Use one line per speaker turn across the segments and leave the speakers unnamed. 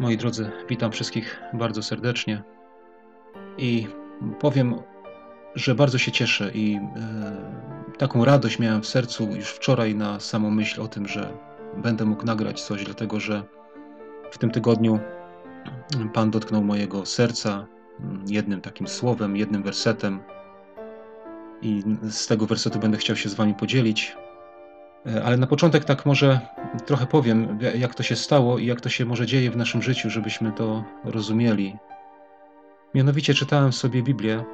Moi drodzy, witam wszystkich bardzo serdecznie i powiem, że bardzo się cieszę i e, taką radość miałem w sercu już wczoraj na samą myśl o tym, że będę mógł nagrać coś, dlatego że w tym tygodniu Pan dotknął mojego serca jednym takim słowem, jednym wersetem i z tego wersetu będę chciał się z Wami podzielić. E, ale na początek tak może trochę powiem, jak to się stało i jak to się może dzieje w naszym życiu, żebyśmy to rozumieli. Mianowicie czytałem sobie Biblię,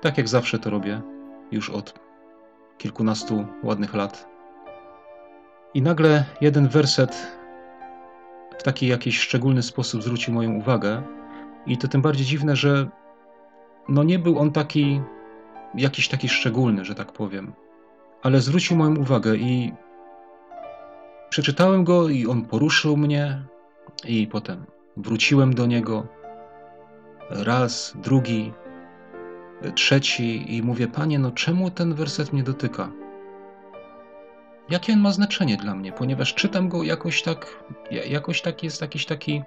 tak jak zawsze to robię, już od kilkunastu ładnych lat. I nagle jeden werset w taki jakiś szczególny sposób zwrócił moją uwagę. I to tym bardziej dziwne, że no nie był on taki, jakiś taki szczególny, że tak powiem. Ale zwrócił moją uwagę i Przeczytałem go i on poruszył mnie, i potem wróciłem do niego. Raz, drugi, trzeci, i mówię: Panie, no czemu ten werset mnie dotyka? Jakie on ma znaczenie dla mnie? Ponieważ czytam go jakoś tak, jakoś tak jest jakiś taki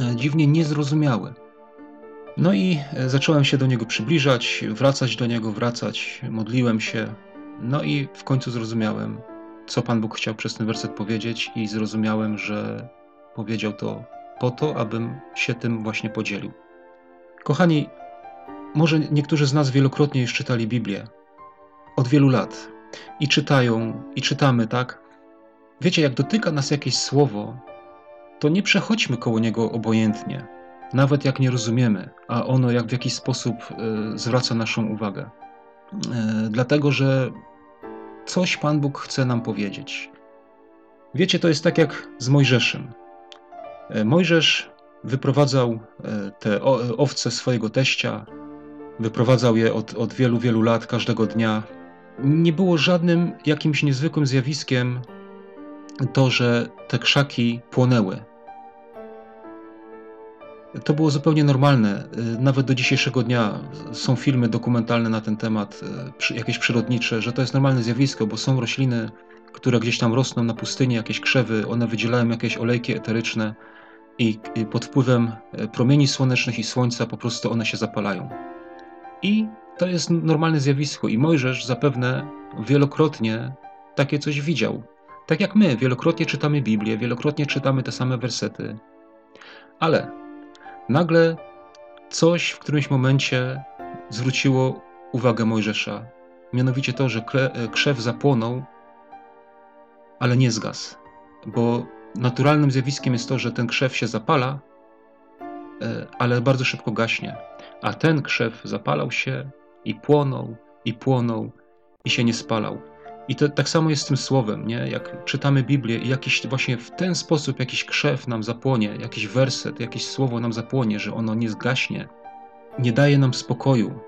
e, dziwnie niezrozumiały. No i e, zacząłem się do niego przybliżać, wracać do niego, wracać, modliłem się. No i w końcu zrozumiałem, co Pan Bóg chciał przez ten werset powiedzieć, i zrozumiałem, że powiedział to po to, abym się tym właśnie podzielił. Kochani, może niektórzy z nas wielokrotnie już czytali Biblię od wielu lat i czytają, i czytamy, tak? Wiecie, jak dotyka nas jakieś słowo, to nie przechodźmy koło niego obojętnie, nawet jak nie rozumiemy, a ono jak w jakiś sposób y, zwraca naszą uwagę. Y, dlatego, że coś Pan Bóg chce nam powiedzieć. Wiecie, to jest tak jak z Mojżeszem. E, Mojżesz wyprowadzał e, te owce swojego teścia, wyprowadzał je od, od wielu, wielu lat, każdego dnia. Nie było żadnym jakimś niezwykłym zjawiskiem to, że te krzaki płonęły. To było zupełnie normalne. Y, nawet do dzisiejszego dnia są filmy dokumentalne na ten temat, y, jakieś przyrodnicze, że to jest normalne zjawisko, bo są rośliny, które gdzieś tam rosną na pustyni, jakieś krzewy, one wydzielają jakieś olejki eteryczne i pod wpływem y, promieni słonecznych i słońca po prostu one się zapalają. I to jest normalne zjawisko i Mojżesz zapewne wielokrotnie takie coś widział. Tak jak my, wielokrotnie czytamy Biblię, wielokrotnie czytamy te same wersety. Ale Nagle coś w którymś momencie zwróciło uwagę Mojżesza. Mianowicie to, że krzew zapłonął, ale nie zgasł. Bo naturalnym zjawiskiem jest to, że ten krzew się zapala, e, ale bardzo szybko gaśnie. A ten krzew zapalał się i płonął, i płonął, i się nie spalał. I to tak samo jest z tym słowem, nie? Jak czytamy Biblię i jakiś właśnie w ten sposób jakiś krzew nam zapłonie, jakiś werset, jakieś słowo nam zapłonie, że ono nie zgaśnie, nie daje nam spokoju.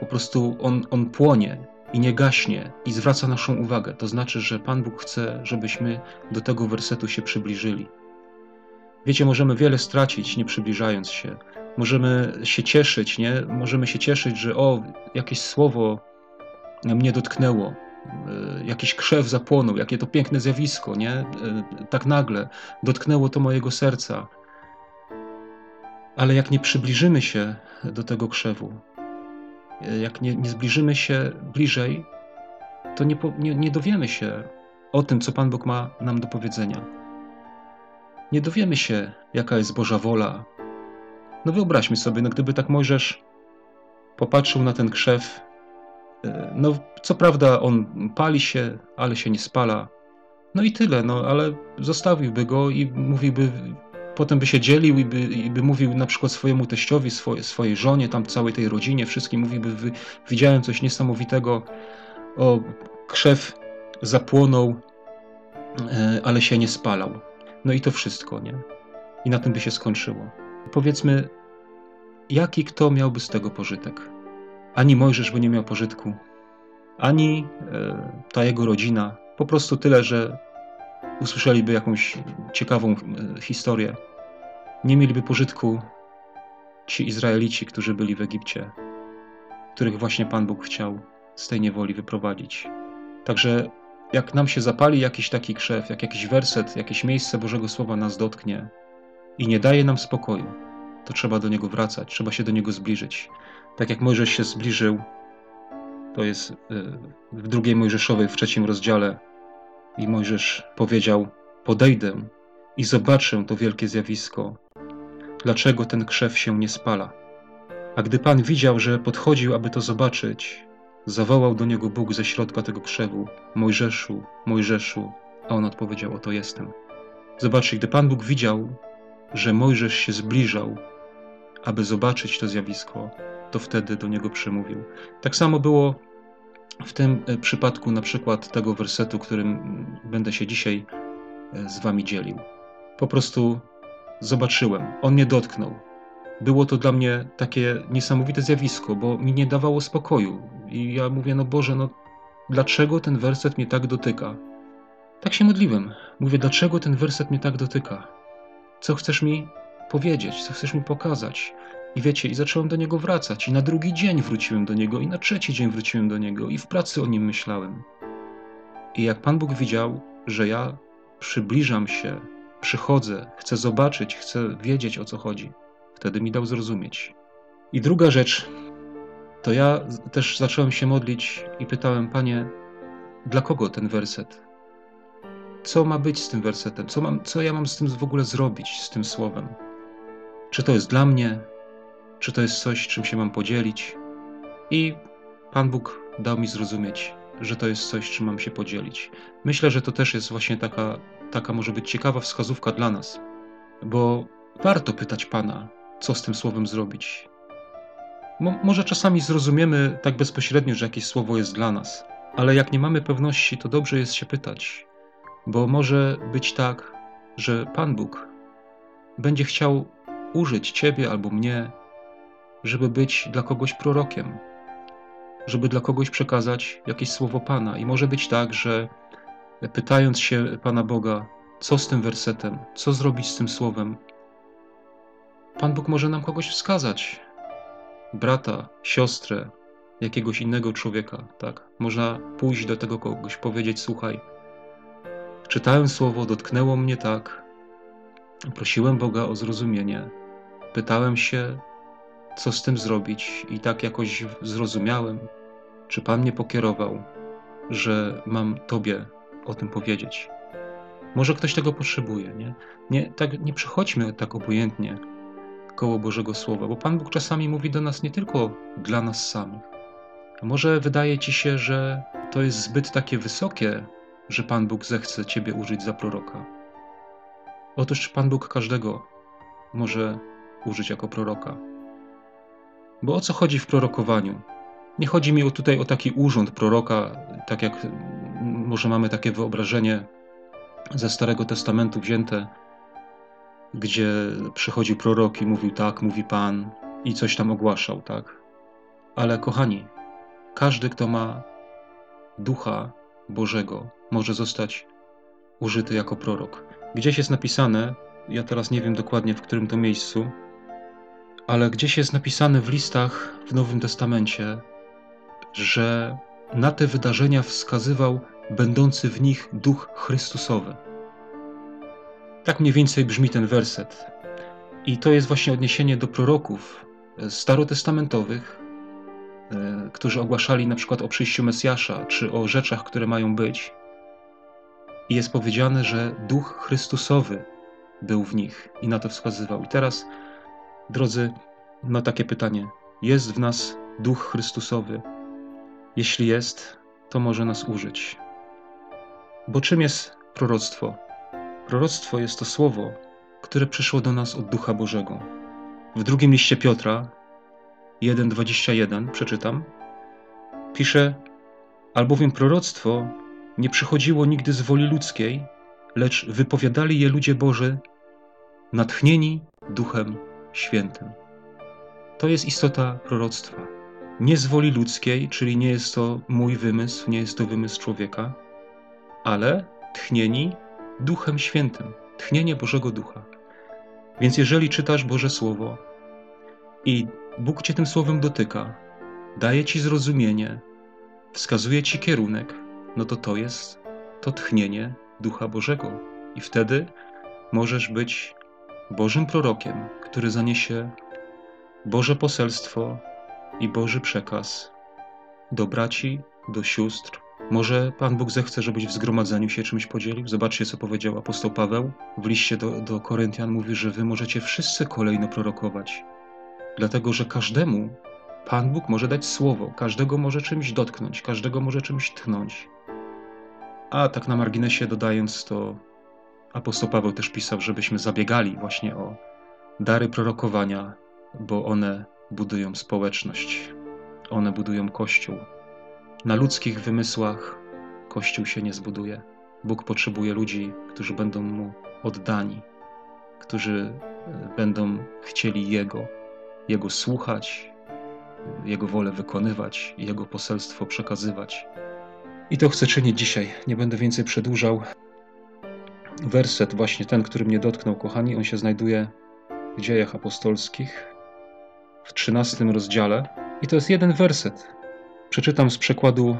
Po prostu on, on płonie i nie gaśnie i zwraca naszą uwagę. To znaczy, że Pan Bóg chce, żebyśmy do tego wersetu się przybliżyli. Wiecie, możemy wiele stracić, nie przybliżając się. Możemy się cieszyć, nie? Możemy się cieszyć, że o, jakieś słowo mnie dotknęło, jakiś krzew zapłonął, jakie to piękne zjawisko, nie? E, tak nagle dotknęło to mojego serca. Ale jak nie przybliżymy się do tego krzewu, e, jak nie, nie zbliżymy się bliżej, to nie, nie, nie dowiemy się o tym, co Pan Bóg ma nam do powiedzenia. Nie dowiemy się, jaka jest Boża wola. No wyobraźmy sobie, no gdyby tak Mojżesz popatrzył na ten krzew no, co prawda on pali się, ale się nie spala. No i tyle, no, ale zostawiłby go i mówiłby, potem by się dzielił i by, i by mówił na przykład swojemu teściowi, swoje, swojej żonie, tam całej tej rodzinie, wszystkim mówiłby, widziałem coś niesamowitego, o, krzew zapłonął, e, ale się nie spalał. No i to wszystko, nie? I na tym by się skończyło. Powiedzmy, jaki kto miałby z tego pożytek? Ani Mojżesz by nie miał pożytku, ani e, ta jego rodzina. Po prostu tyle, że usłyszeliby jakąś ciekawą e, historię. Nie mieliby pożytku ci Izraelici, którzy byli w Egipcie, których właśnie Pan Bóg chciał z tej niewoli wyprowadzić. Także jak nam się zapali jakiś taki krzew, jak jakiś werset, jakieś miejsce Bożego Słowa nas dotknie, i nie daje nam spokoju, to trzeba do Niego wracać, trzeba się do Niego zbliżyć. Tak jak Mojżesz się zbliżył, to jest y, w drugiej Mojżeszowej, w trzecim rozdziale, i Mojżesz powiedział: Podejdę i zobaczę to wielkie zjawisko. Dlaczego ten krzew się nie spala? A gdy Pan widział, że podchodził, aby to zobaczyć, zawołał do niego Bóg ze środka tego krzewu: Mojżeszu, Mojżeszu, a on odpowiedział: Oto jestem. Zobaczcie, gdy Pan Bóg widział, że Mojżesz się zbliżał, aby zobaczyć to zjawisko, to wtedy do niego przemówił. Tak samo było w tym e, przypadku, na przykład tego wersetu, którym będę się dzisiaj e, z Wami dzielił. Po prostu zobaczyłem, on mnie dotknął. Było to dla mnie takie niesamowite zjawisko, bo mi nie dawało spokoju. I ja mówię, no Boże, no dlaczego ten werset mnie tak dotyka? Tak się modliłem. Mówię, dlaczego ten werset mnie tak dotyka? Co chcesz mi powiedzieć? Co chcesz mi pokazać? I wiecie, i zacząłem do niego wracać. I na drugi dzień wróciłem do niego, i na trzeci dzień wróciłem do niego, i w pracy o nim myślałem. I jak Pan Bóg widział, że ja przybliżam się, przychodzę, chcę zobaczyć, chcę wiedzieć o co chodzi, wtedy mi dał zrozumieć. I druga rzecz, to ja też zacząłem się modlić i pytałem, Panie, dla kogo ten werset? Co ma być z tym wersetem? Co, mam, co ja mam z tym w ogóle zrobić, z tym słowem? Czy to jest dla mnie? Czy to jest coś, czym się mam podzielić? I Pan Bóg dał mi zrozumieć, że to jest coś, czym mam się podzielić. Myślę, że to też jest właśnie taka, taka może być ciekawa wskazówka dla nas, bo warto pytać Pana, co z tym słowem zrobić. Mo może czasami zrozumiemy tak bezpośrednio, że jakieś słowo jest dla nas, ale jak nie mamy pewności, to dobrze jest się pytać, bo może być tak, że Pan Bóg będzie chciał użyć Ciebie albo mnie żeby być dla kogoś prorokiem, żeby dla kogoś przekazać jakieś słowo Pana. I może być tak, że pytając się Pana Boga, co z tym wersetem, co zrobić z tym słowem, Pan Bóg może nam kogoś wskazać. Brata, siostrę, jakiegoś innego człowieka, tak? Można pójść do tego kogoś, powiedzieć: Słuchaj, czytałem słowo, dotknęło mnie tak, prosiłem Boga o zrozumienie, pytałem się, co z tym zrobić, i tak jakoś zrozumiałem, czy Pan mnie pokierował, że mam Tobie o tym powiedzieć. Może ktoś tego potrzebuje, nie? Nie, tak, nie przechodźmy tak obojętnie koło Bożego Słowa, bo Pan Bóg czasami mówi do nas nie tylko dla nas samych. Może wydaje Ci się, że to jest zbyt takie wysokie, że Pan Bóg zechce Ciebie użyć za proroka. Otóż Pan Bóg każdego może użyć jako proroka. Bo o co chodzi w prorokowaniu? Nie chodzi mi tutaj o taki urząd proroka, tak jak może mamy takie wyobrażenie ze Starego Testamentu wzięte, gdzie przychodził prorok i mówił tak, mówi Pan i coś tam ogłaszał, tak? Ale kochani, każdy, kto ma ducha Bożego, może zostać użyty jako prorok. Gdzieś jest napisane, ja teraz nie wiem dokładnie w którym to miejscu, ale gdzieś jest napisane w listach w Nowym Testamencie, że na te wydarzenia wskazywał będący w nich duch Chrystusowy. Tak mniej więcej brzmi ten werset. I to jest właśnie odniesienie do proroków starotestamentowych, e, którzy ogłaszali na przykład o przyjściu Mesjasza, czy o rzeczach, które mają być. I jest powiedziane, że duch Chrystusowy był w nich i na to wskazywał. I teraz Drodzy, no takie pytanie. Jest w nas Duch Chrystusowy? Jeśli jest, to może nas użyć. Bo czym jest proroctwo? Proroctwo jest to słowo, które przyszło do nas od Ducha Bożego. W drugim liście Piotra 1:21 przeczytam. Pisze: Albowiem proroctwo nie przychodziło nigdy z woli ludzkiej, lecz wypowiadali je ludzie Boży, natchnieni Duchem Świętym. To jest istota proroctwa. Nie z woli ludzkiej, czyli nie jest to mój wymysł, nie jest to wymysł człowieka, ale tchnieni Duchem Świętym, tchnienie Bożego Ducha. Więc jeżeli czytasz Boże Słowo i Bóg Cię tym Słowem dotyka, daje Ci zrozumienie, wskazuje Ci kierunek, no to to jest to tchnienie Ducha Bożego. I wtedy możesz być Bożym prorokiem, który zaniesie Boże poselstwo i Boży przekaz do braci, do sióstr. Może Pan Bóg zechce, żebyś w zgromadzeniu się czymś podzielił? Zobaczcie, co powiedział apostoł Paweł w liście do, do Koryntian. Mówi, że wy możecie wszyscy kolejno prorokować, dlatego że każdemu Pan Bóg może dać słowo, każdego może czymś dotknąć, każdego może czymś tchnąć. A tak na marginesie dodając, to apostoł Paweł też pisał, żebyśmy zabiegali właśnie o dary prorokowania, bo one budują społeczność, one budują kościół. Na ludzkich wymysłach kościół się nie zbuduje. Bóg potrzebuje ludzi, którzy będą mu oddani, którzy e, będą chcieli Jego, Jego słuchać, Jego wolę wykonywać, Jego poselstwo przekazywać. I to chcę czynić dzisiaj. Nie będę więcej przedłużał. Werset, właśnie ten, który mnie dotknął, kochani, on się znajduje w dziejach apostolskich w 13 rozdziale. I to jest jeden werset. Przeczytam z przekładu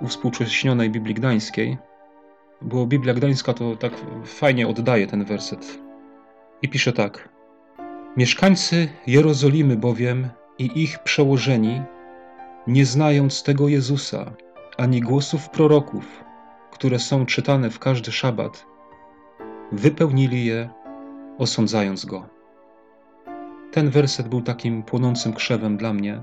uwspółcześnionej Biblii Gdańskiej, bo Biblia Gdańska to tak fajnie oddaje ten werset. I pisze tak: Mieszkańcy Jerozolimy bowiem i ich przełożeni, nie znając tego Jezusa, ani głosów proroków, które są czytane w każdy szabat, wypełnili je, osądzając go. Ten werset był takim płonącym krzewem dla mnie,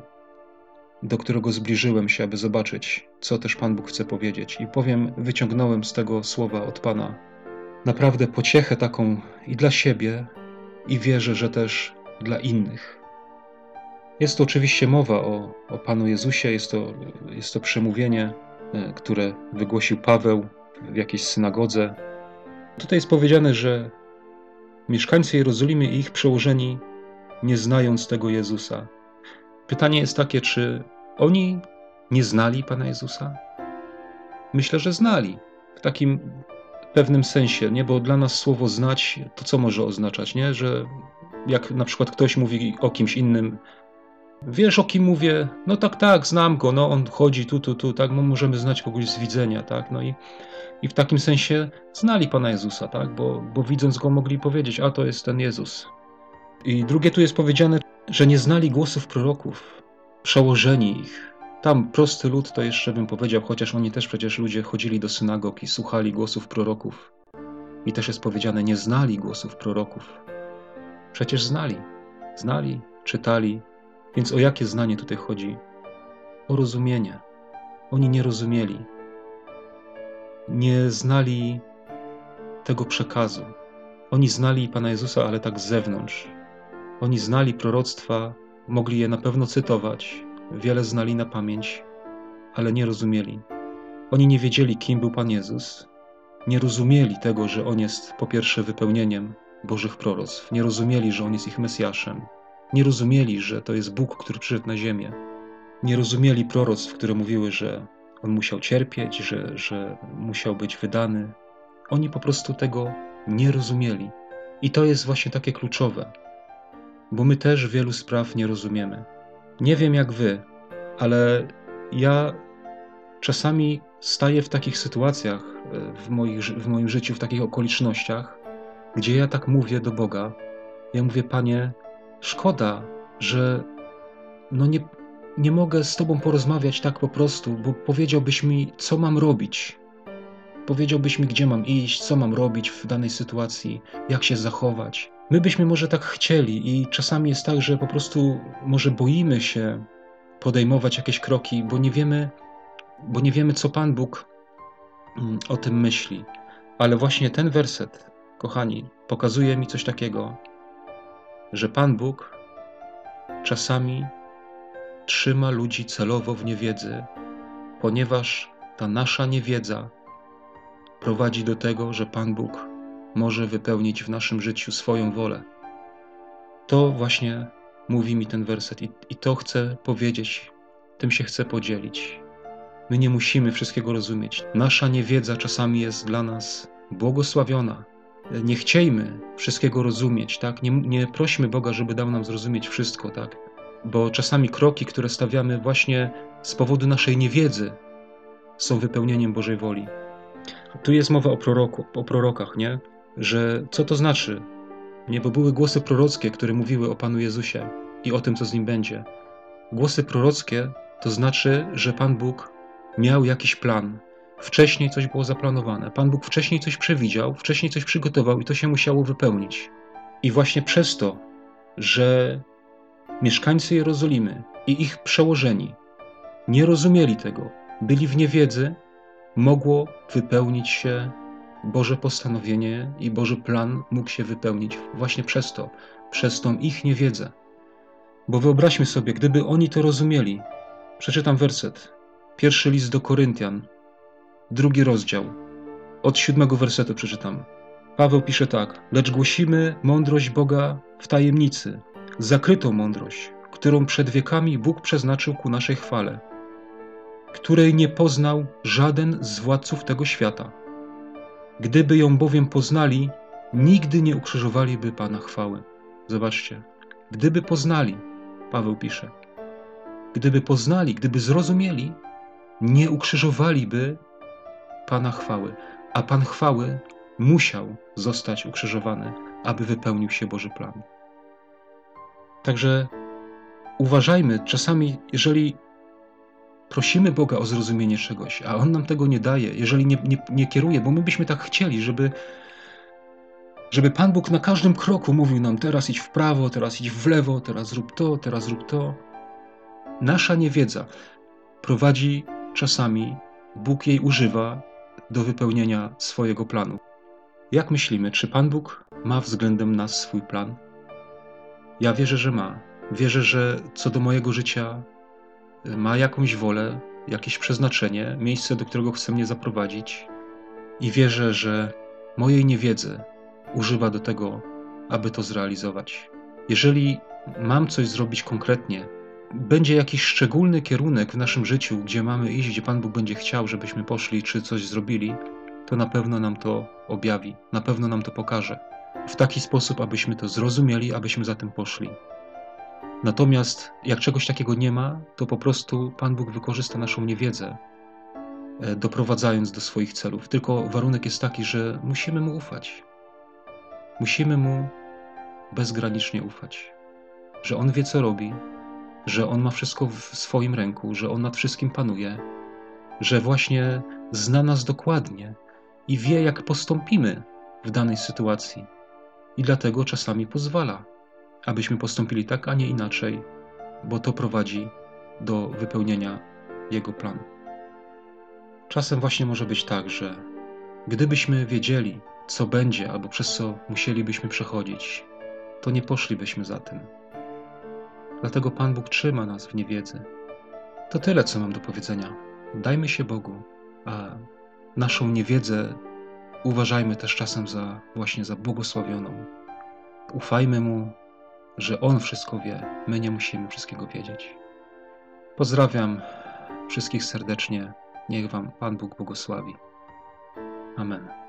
do którego zbliżyłem się, aby zobaczyć, co też Pan Bóg chce powiedzieć. I powiem, wyciągnąłem z tego słowa od Pana naprawdę pociechę taką i dla siebie, i wierzę, że też dla innych. Jest to oczywiście mowa o, o Panu Jezusie, jest to, jest to przemówienie, e, które wygłosił Paweł w jakiejś synagodze. Tutaj jest powiedziane, że mieszkańcy Jerozolimy i ich przełożeni, nie znając tego Jezusa. Pytanie jest takie, czy oni nie znali Pana Jezusa? Myślę, że znali. W takim pewnym sensie, nie? Bo dla nas słowo znać, to co może oznaczać, nie? Że jak na przykład ktoś mówi o kimś innym, Wiesz, o kim mówię? No tak, tak, znam go, no on chodzi tu, tu, tu, tak, no możemy znać kogoś z widzenia, tak, no i, i w takim sensie znali Pana Jezusa, tak, bo, bo widząc go mogli powiedzieć, a to jest ten Jezus. I drugie tu jest powiedziane, że nie znali głosów proroków, przełożeni ich. Tam prosty lud to jeszcze bym powiedział, chociaż oni też przecież ludzie chodzili do synagog i słuchali głosów proroków. I też jest powiedziane, nie znali głosów proroków. Przecież znali, znali, czytali, więc o jakie znanie tutaj chodzi? O rozumienie. Oni nie rozumieli. Nie znali tego przekazu. Oni znali Pana Jezusa, ale tak z zewnątrz. Oni znali proroctwa, mogli je na pewno cytować, wiele znali na pamięć, ale nie rozumieli. Oni nie wiedzieli, kim był Pan Jezus, nie rozumieli tego, że On jest po pierwsze wypełnieniem Bożych proroctw, nie rozumieli, że On jest ich Mesjaszem, nie rozumieli, że to jest Bóg, który przyszedł na ziemię. Nie rozumieli proroctw, które mówiły, że on musiał cierpieć, że, że musiał być wydany. Oni po prostu tego nie rozumieli. I to jest właśnie takie kluczowe, bo my też wielu spraw nie rozumiemy. Nie wiem jak wy, ale ja czasami staję w takich sytuacjach e, w, moich, w moim życiu, w takich okolicznościach, gdzie ja tak mówię do Boga. Ja mówię, Panie, Szkoda, że no nie, nie mogę z Tobą porozmawiać tak po prostu, bo powiedziałbyś mi, co mam robić. Powiedziałbyś mi, gdzie mam iść, co mam robić w danej sytuacji, jak się zachować. My byśmy może tak chcieli, i czasami jest tak, że po prostu może boimy się podejmować jakieś kroki, bo nie wiemy, bo nie wiemy, co Pan Bóg mm, o tym myśli. Ale właśnie ten werset, kochani, pokazuje mi coś takiego, że Pan Bóg czasami trzyma ludzi celowo w niewiedzy, ponieważ ta nasza niewiedza prowadzi do tego, że Pan Bóg może wypełnić w naszym życiu swoją wolę. To właśnie mówi mi ten werset i, i to chcę powiedzieć, tym się chcę podzielić. My nie musimy wszystkiego rozumieć. Nasza niewiedza czasami jest dla nas błogosławiona, nie chciejmy wszystkiego rozumieć, tak? Nie, nie prośmy Boga, żeby dał nam zrozumieć wszystko, tak? Bo czasami kroki, które stawiamy właśnie z powodu naszej niewiedzy, są wypełnieniem Bożej woli. Tu jest mowa o, proroku, o prorokach, nie? Że co to znaczy? Nie, bo były głosy prorockie, które mówiły o Panu Jezusie i o tym, co z nim będzie. Głosy prorockie to znaczy, że Pan Bóg miał jakiś plan. Wcześniej coś było zaplanowane. Pan Bóg wcześniej coś przewidział, wcześniej coś przygotował i to się musiało wypełnić. I właśnie przez to, że mieszkańcy Jerozolimy i ich przełożeni nie rozumieli tego, byli w niewiedzy, mogło wypełnić się Boże postanowienie i Boży plan mógł się wypełnić właśnie przez to, przez tą ich niewiedzę. Bo wyobraźmy sobie, gdyby oni to rozumieli. Przeczytam werset. Pierwszy list do Koryntian, drugi rozdział. Od siódmego wersetu przeczytam. Paweł pisze tak: Lecz głosimy mądrość Boga w tajemnicy, zakrytą mądrość, którą przed wiekami Bóg przeznaczył ku naszej chwale, której nie poznał żaden z władców tego świata. Gdyby ją bowiem poznali, nigdy nie ukrzyżowaliby Pana chwały. Zobaczcie, gdyby poznali, Paweł pisze, gdyby poznali, gdyby zrozumieli, nie ukrzyżowaliby Pana chwały, a Pan chwały musiał zostać ukrzyżowany, aby wypełnił się Boży plan. Także uważajmy, czasami, jeżeli prosimy Boga o zrozumienie czegoś, a On nam tego nie daje, jeżeli nie, nie, nie kieruje, bo my byśmy tak chcieli, żeby, żeby Pan Bóg na każdym kroku mówił nam: teraz idź w prawo, teraz idź w lewo, teraz zrób to, teraz zrób to. Nasza niewiedza prowadzi czasami, Bóg jej używa do wypełnienia swojego planu. Jak myślimy, czy Pan Bóg ma względem nas swój plan? Ja wierzę, że ma. Wierzę, że co do mojego życia ma jakąś wolę, jakieś przeznaczenie, miejsce, do którego chce mnie zaprowadzić. I wierzę, że mojej niewiedzy używa do tego, aby to zrealizować. Jeżeli mam coś zrobić konkretnie, będzie jakiś szczególny kierunek w naszym życiu, gdzie mamy iść, gdzie Pan Bóg będzie chciał, żebyśmy poszli czy coś zrobili, to na pewno nam to objawi, na pewno nam to pokaże. W taki sposób, abyśmy to zrozumieli, abyśmy za tym poszli. Natomiast jak czegoś takiego nie ma, to po prostu Pan Bóg wykorzysta naszą niewiedzę, e, doprowadzając do swoich celów. Tylko warunek jest taki, że musimy Mu ufać. Musimy Mu bezgranicznie ufać, że On wie, co robi, że On ma wszystko w swoim ręku, że On nad wszystkim panuje, że właśnie zna nas dokładnie i wie, jak postąpimy w danej sytuacji. I dlatego czasami pozwala, abyśmy postąpili tak, a nie inaczej, bo to prowadzi do wypełnienia Jego planu. Czasem właśnie może być tak, że gdybyśmy wiedzieli, co będzie albo przez co musielibyśmy przechodzić, to nie poszlibyśmy za tym. Dlatego Pan Bóg trzyma nas w niewiedzy. To tyle, co mam do powiedzenia. Dajmy się Bogu, a naszą niewiedzę uważajmy też czasem za właśnie za błogosławioną. Ufajmy Mu, że On wszystko wie, my nie musimy wszystkiego wiedzieć. Pozdrawiam wszystkich serdecznie. Niech Wam Pan Bóg błogosławi. Amen.